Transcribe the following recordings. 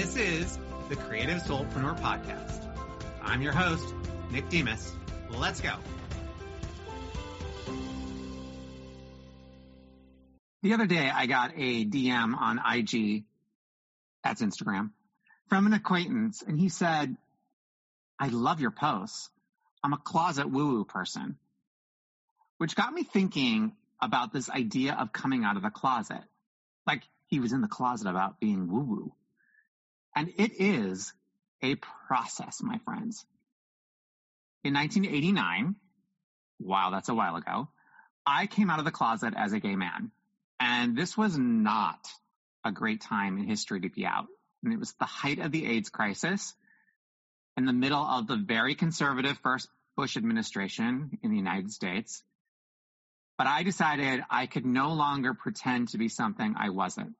This is the Creative Soulpreneur Podcast. I'm your host, Nick Demas. Let's go. The other day, I got a DM on IG, that's Instagram, from an acquaintance, and he said, I love your posts. I'm a closet woo woo person, which got me thinking about this idea of coming out of the closet. Like he was in the closet about being woo woo. And it is a process, my friends. In 1989, wow, that's a while ago, I came out of the closet as a gay man. And this was not a great time in history to be out. And it was the height of the AIDS crisis in the middle of the very conservative first Bush administration in the United States. But I decided I could no longer pretend to be something I wasn't.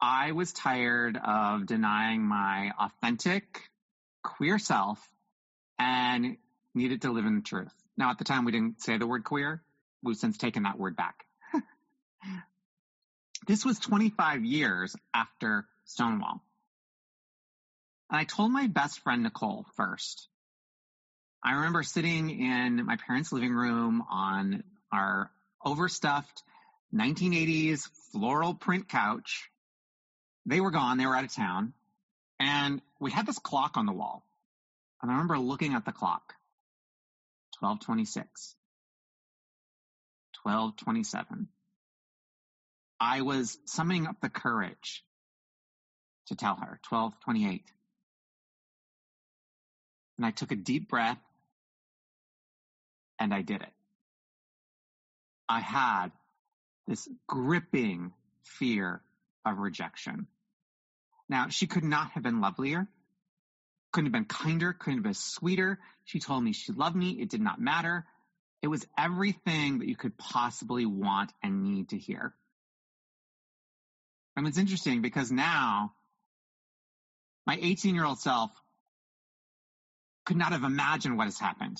I was tired of denying my authentic queer self and needed to live in the truth. Now, at the time, we didn't say the word queer. We've since taken that word back. this was 25 years after Stonewall. And I told my best friend Nicole first. I remember sitting in my parents' living room on our overstuffed 1980s floral print couch. They were gone. They were out of town. And we had this clock on the wall. And I remember looking at the clock. 1226. 1227. I was summoning up the courage to tell her 1228. And I took a deep breath and I did it. I had this gripping fear of rejection. Now, she could not have been lovelier, couldn't have been kinder, couldn't have been sweeter. She told me she loved me. It did not matter. It was everything that you could possibly want and need to hear. And it's interesting because now my 18 year old self could not have imagined what has happened.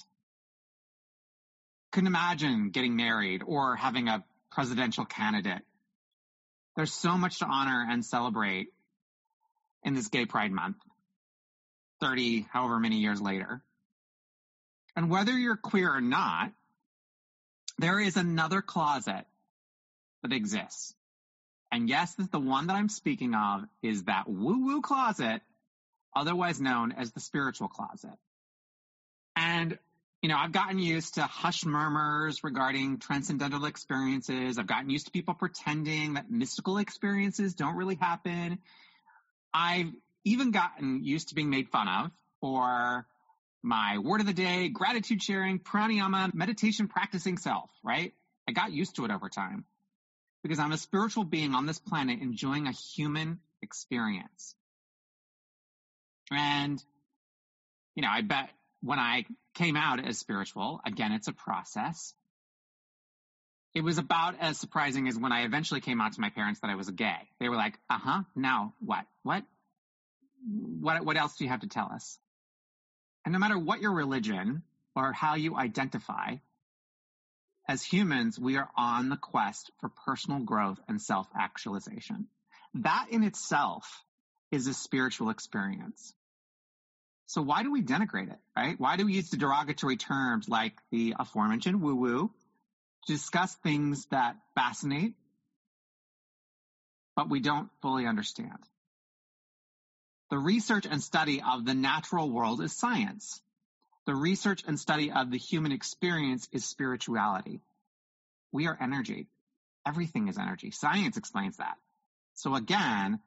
Couldn't imagine getting married or having a presidential candidate. There's so much to honor and celebrate in this Gay Pride Month, 30, however many years later. And whether you're queer or not, there is another closet that exists. And yes, the one that I'm speaking of is that woo woo closet, otherwise known as the spiritual closet. And you know, I've gotten used to hush murmurs regarding transcendental experiences. I've gotten used to people pretending that mystical experiences don't really happen. I've even gotten used to being made fun of for my word of the day, gratitude sharing, pranayama, meditation practicing self, right? I got used to it over time because I'm a spiritual being on this planet enjoying a human experience. And, you know, I bet when I came out as spiritual, again, it's a process. It was about as surprising as when I eventually came out to my parents that I was a gay. They were like, uh huh, now what? What? What, what else do you have to tell us? And no matter what your religion or how you identify, as humans, we are on the quest for personal growth and self actualization. That in itself is a spiritual experience. So why do we denigrate it, right? Why do we use the derogatory terms like the aforementioned woo woo to discuss things that fascinate, but we don't fully understand? The research and study of the natural world is science. The research and study of the human experience is spirituality. We are energy. Everything is energy. Science explains that. So again,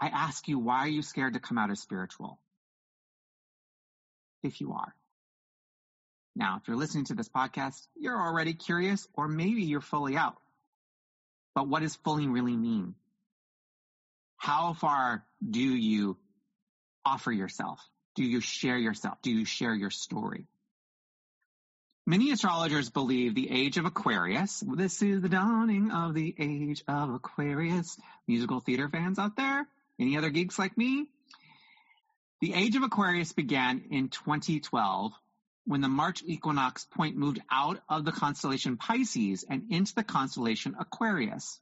I ask you, why are you scared to come out as spiritual? If you are. Now, if you're listening to this podcast, you're already curious or maybe you're fully out. But what does fully really mean? How far do you offer yourself? Do you share yourself? Do you share your story? Many astrologers believe the age of Aquarius, this is the dawning of the age of Aquarius. Musical theater fans out there? Any other geeks like me? The age of Aquarius began in 2012 when the March equinox point moved out of the constellation Pisces and into the constellation Aquarius.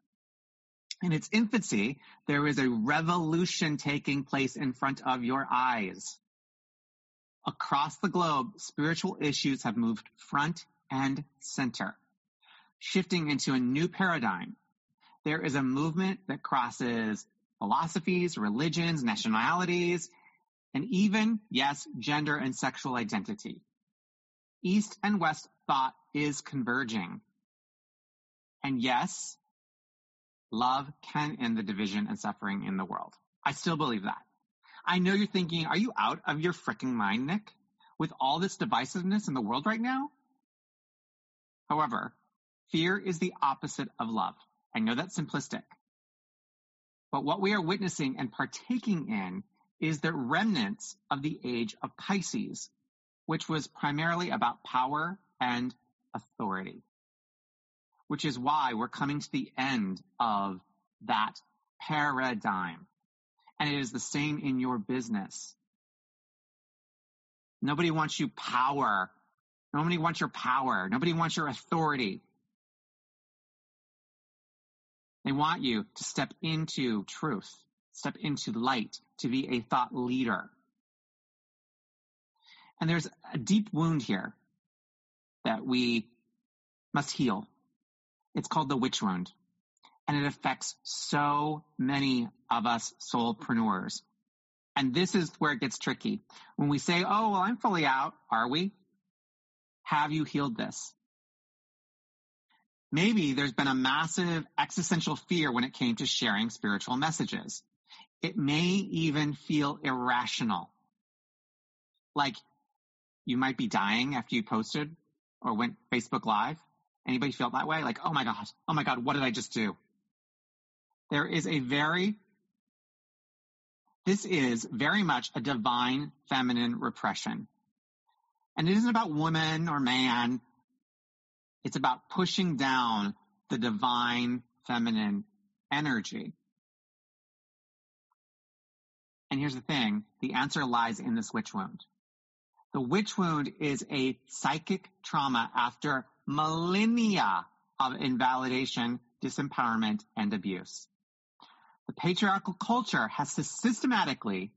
In its infancy, there is a revolution taking place in front of your eyes. Across the globe, spiritual issues have moved front and center, shifting into a new paradigm. There is a movement that crosses philosophies, religions, nationalities, and even, yes, gender and sexual identity. East and West thought is converging. And yes, love can end the division and suffering in the world. I still believe that. I know you're thinking, are you out of your freaking mind, Nick? With all this divisiveness in the world right now? However, fear is the opposite of love. I know that's simplistic. But what we are witnessing and partaking in is the remnants of the age of Pisces, which was primarily about power and authority. Which is why we're coming to the end of that paradigm. And it is the same in your business. Nobody wants you power. Nobody wants your power. Nobody wants your authority. They want you to step into truth, step into light, to be a thought leader. And there's a deep wound here that we must heal. It's called the witch wound and it affects so many of us soulpreneurs. And this is where it gets tricky. When we say, oh, well, I'm fully out, are we? Have you healed this? Maybe there's been a massive existential fear when it came to sharing spiritual messages. It may even feel irrational. Like you might be dying after you posted or went Facebook Live. Anybody feel that way? Like, oh my God, oh my God, what did I just do? There is a very, this is very much a divine feminine repression. And it isn't about woman or man. It's about pushing down the divine feminine energy. And here's the thing. The answer lies in this witch wound. The witch wound is a psychic trauma after millennia of invalidation, disempowerment, and abuse. The patriarchal culture has systematically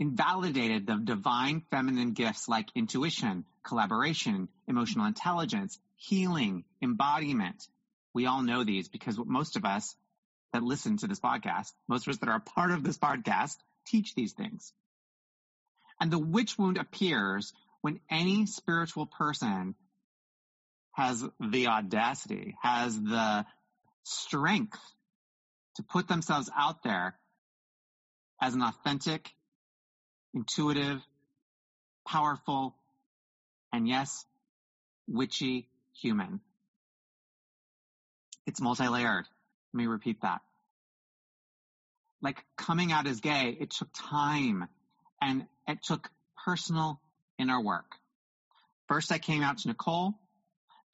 invalidated the divine feminine gifts like intuition, collaboration, emotional intelligence, healing, embodiment. We all know these because most of us that listen to this podcast, most of us that are a part of this podcast, teach these things. And the witch wound appears when any spiritual person has the audacity, has the strength to put themselves out there as an authentic, intuitive, powerful, and yes, witchy human. It's multi-layered. Let me repeat that. Like coming out as gay, it took time and it took personal inner work. First I came out to Nicole,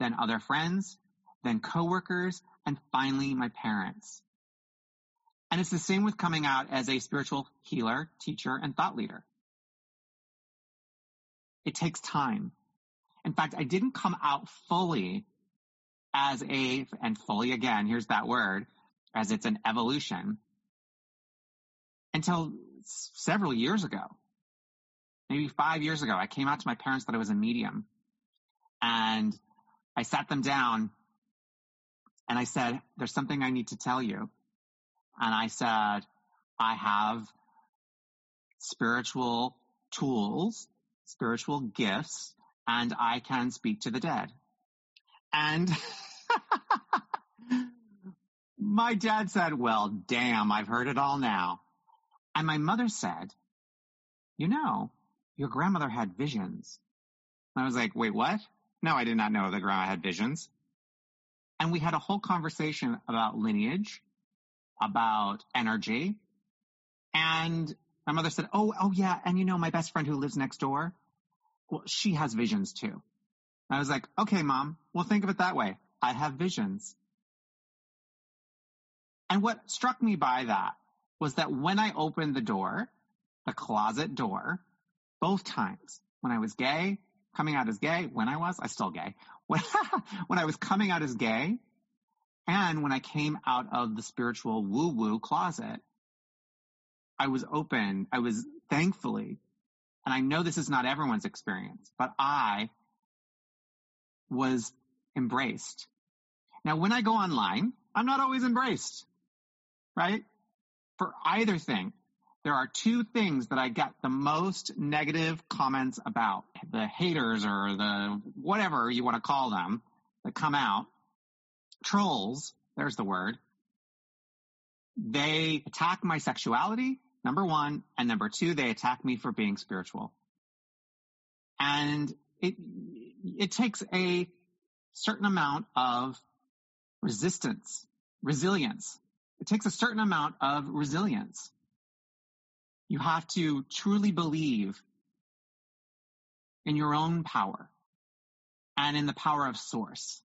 then other friends, then coworkers, and finally my parents. And it's the same with coming out as a spiritual healer, teacher, and thought leader. It takes time. In fact, I didn't come out fully as a, and fully again, here's that word, as it's an evolution, until several years ago. Maybe five years ago, I came out to my parents that I was a medium. And I sat them down and I said, There's something I need to tell you. And I said, I have spiritual tools, spiritual gifts, and I can speak to the dead. And my dad said, well, damn, I've heard it all now. And my mother said, you know, your grandmother had visions. I was like, wait, what? No, I did not know that grandma had visions. And we had a whole conversation about lineage, about energy. And my mother said, Oh, oh yeah. And you know, my best friend who lives next door, well, she has visions too. I was like, okay, mom, well, think of it that way. I have visions. And what struck me by that was that when I opened the door, the closet door, both times, when I was gay, coming out as gay, when I was, I still gay, when, when I was coming out as gay, and when I came out of the spiritual woo woo closet, I was open. I was thankfully, and I know this is not everyone's experience, but I was embraced. Now, when I go online, I'm not always embraced, right? For either thing, there are two things that I get the most negative comments about. The haters or the whatever you want to call them that come out. Trolls, there's the word. They attack my sexuality, number one, and number two, they attack me for being spiritual. And it, it takes a certain amount of resistance, resilience. It takes a certain amount of resilience. You have to truly believe in your own power and in the power of source.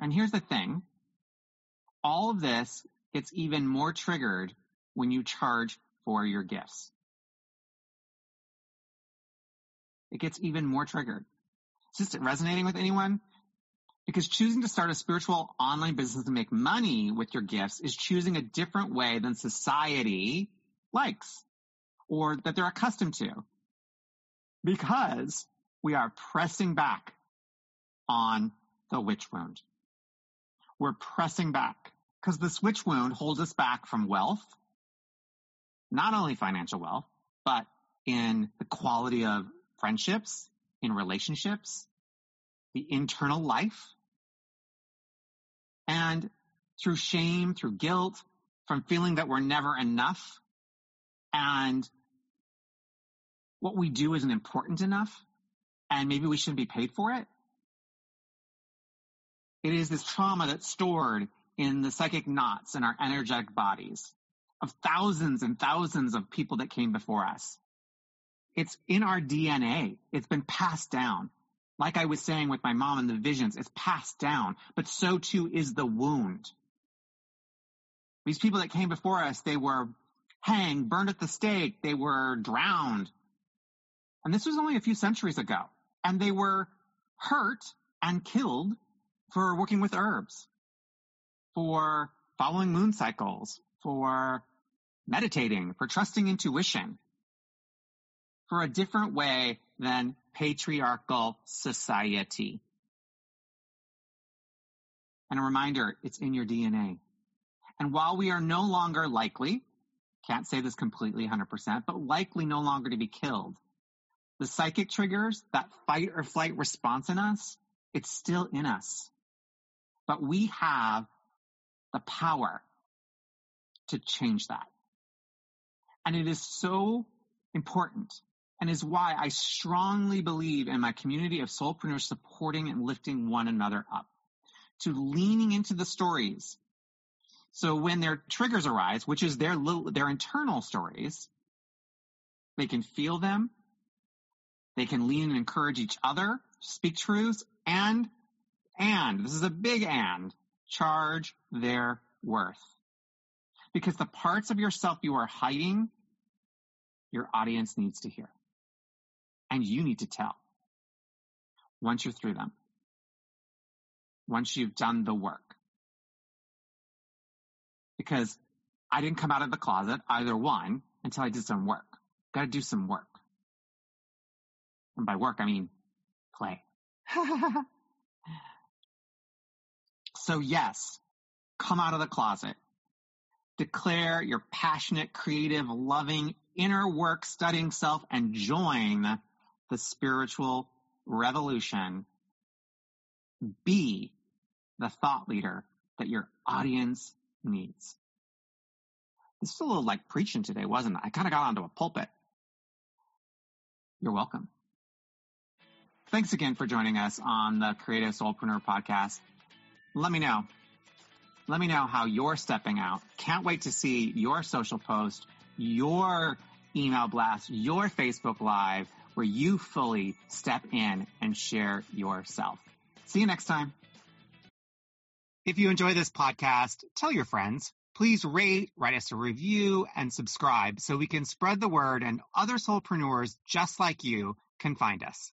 And here's the thing. All of this gets even more triggered when you charge for your gifts. It gets even more triggered. Is this resonating with anyone? Because choosing to start a spiritual online business to make money with your gifts is choosing a different way than society likes or that they're accustomed to. Because we are pressing back on the witch wound. We're pressing back because the witch wound holds us back from wealth, not only financial wealth, but in the quality of friendships, in relationships, the internal life, and through shame, through guilt, from feeling that we're never enough, and what we do isn't important enough, and maybe we shouldn't be paid for it. It is this trauma that's stored in the psychic knots in our energetic bodies of thousands and thousands of people that came before us. It's in our DNA. It's been passed down. Like I was saying with my mom and the visions, it's passed down, but so too is the wound. These people that came before us, they were hanged, burned at the stake, they were drowned. And this was only a few centuries ago. And they were hurt and killed for working with herbs, for following moon cycles, for meditating, for trusting intuition, for a different way than patriarchal society. And a reminder, it's in your DNA. And while we are no longer likely, can't say this completely 100%, but likely no longer to be killed, the psychic triggers, that fight or flight response in us, it's still in us. But we have the power to change that. And it is so important and is why I strongly believe in my community of soulpreneurs supporting and lifting one another up, to leaning into the stories. So when their triggers arise, which is their little, their internal stories, they can feel them. They can lean and encourage each other, speak truths, and, and, this is a big and, charge their worth. Because the parts of yourself you are hiding, your audience needs to hear and you need to tell once you're through them, once you've done the work. Because I didn't come out of the closet, either one, until I did some work. Got to do some work. And by work, I mean play. so yes, come out of the closet. Declare your passionate, creative, loving inner work studying self and join the spiritual revolution. Be the thought leader that your audience needs. This is a little like preaching today, wasn't it? I kind of got onto a pulpit. You're welcome. Thanks again for joining us on the Creative Soulpreneur podcast. Let me know. Let me know how you're stepping out. Can't wait to see your social post, your email blast, your Facebook live where you fully step in and share yourself. See you next time. If you enjoy this podcast, tell your friends. Please rate, write us a review, and subscribe so we can spread the word and other soulpreneurs just like you can find us.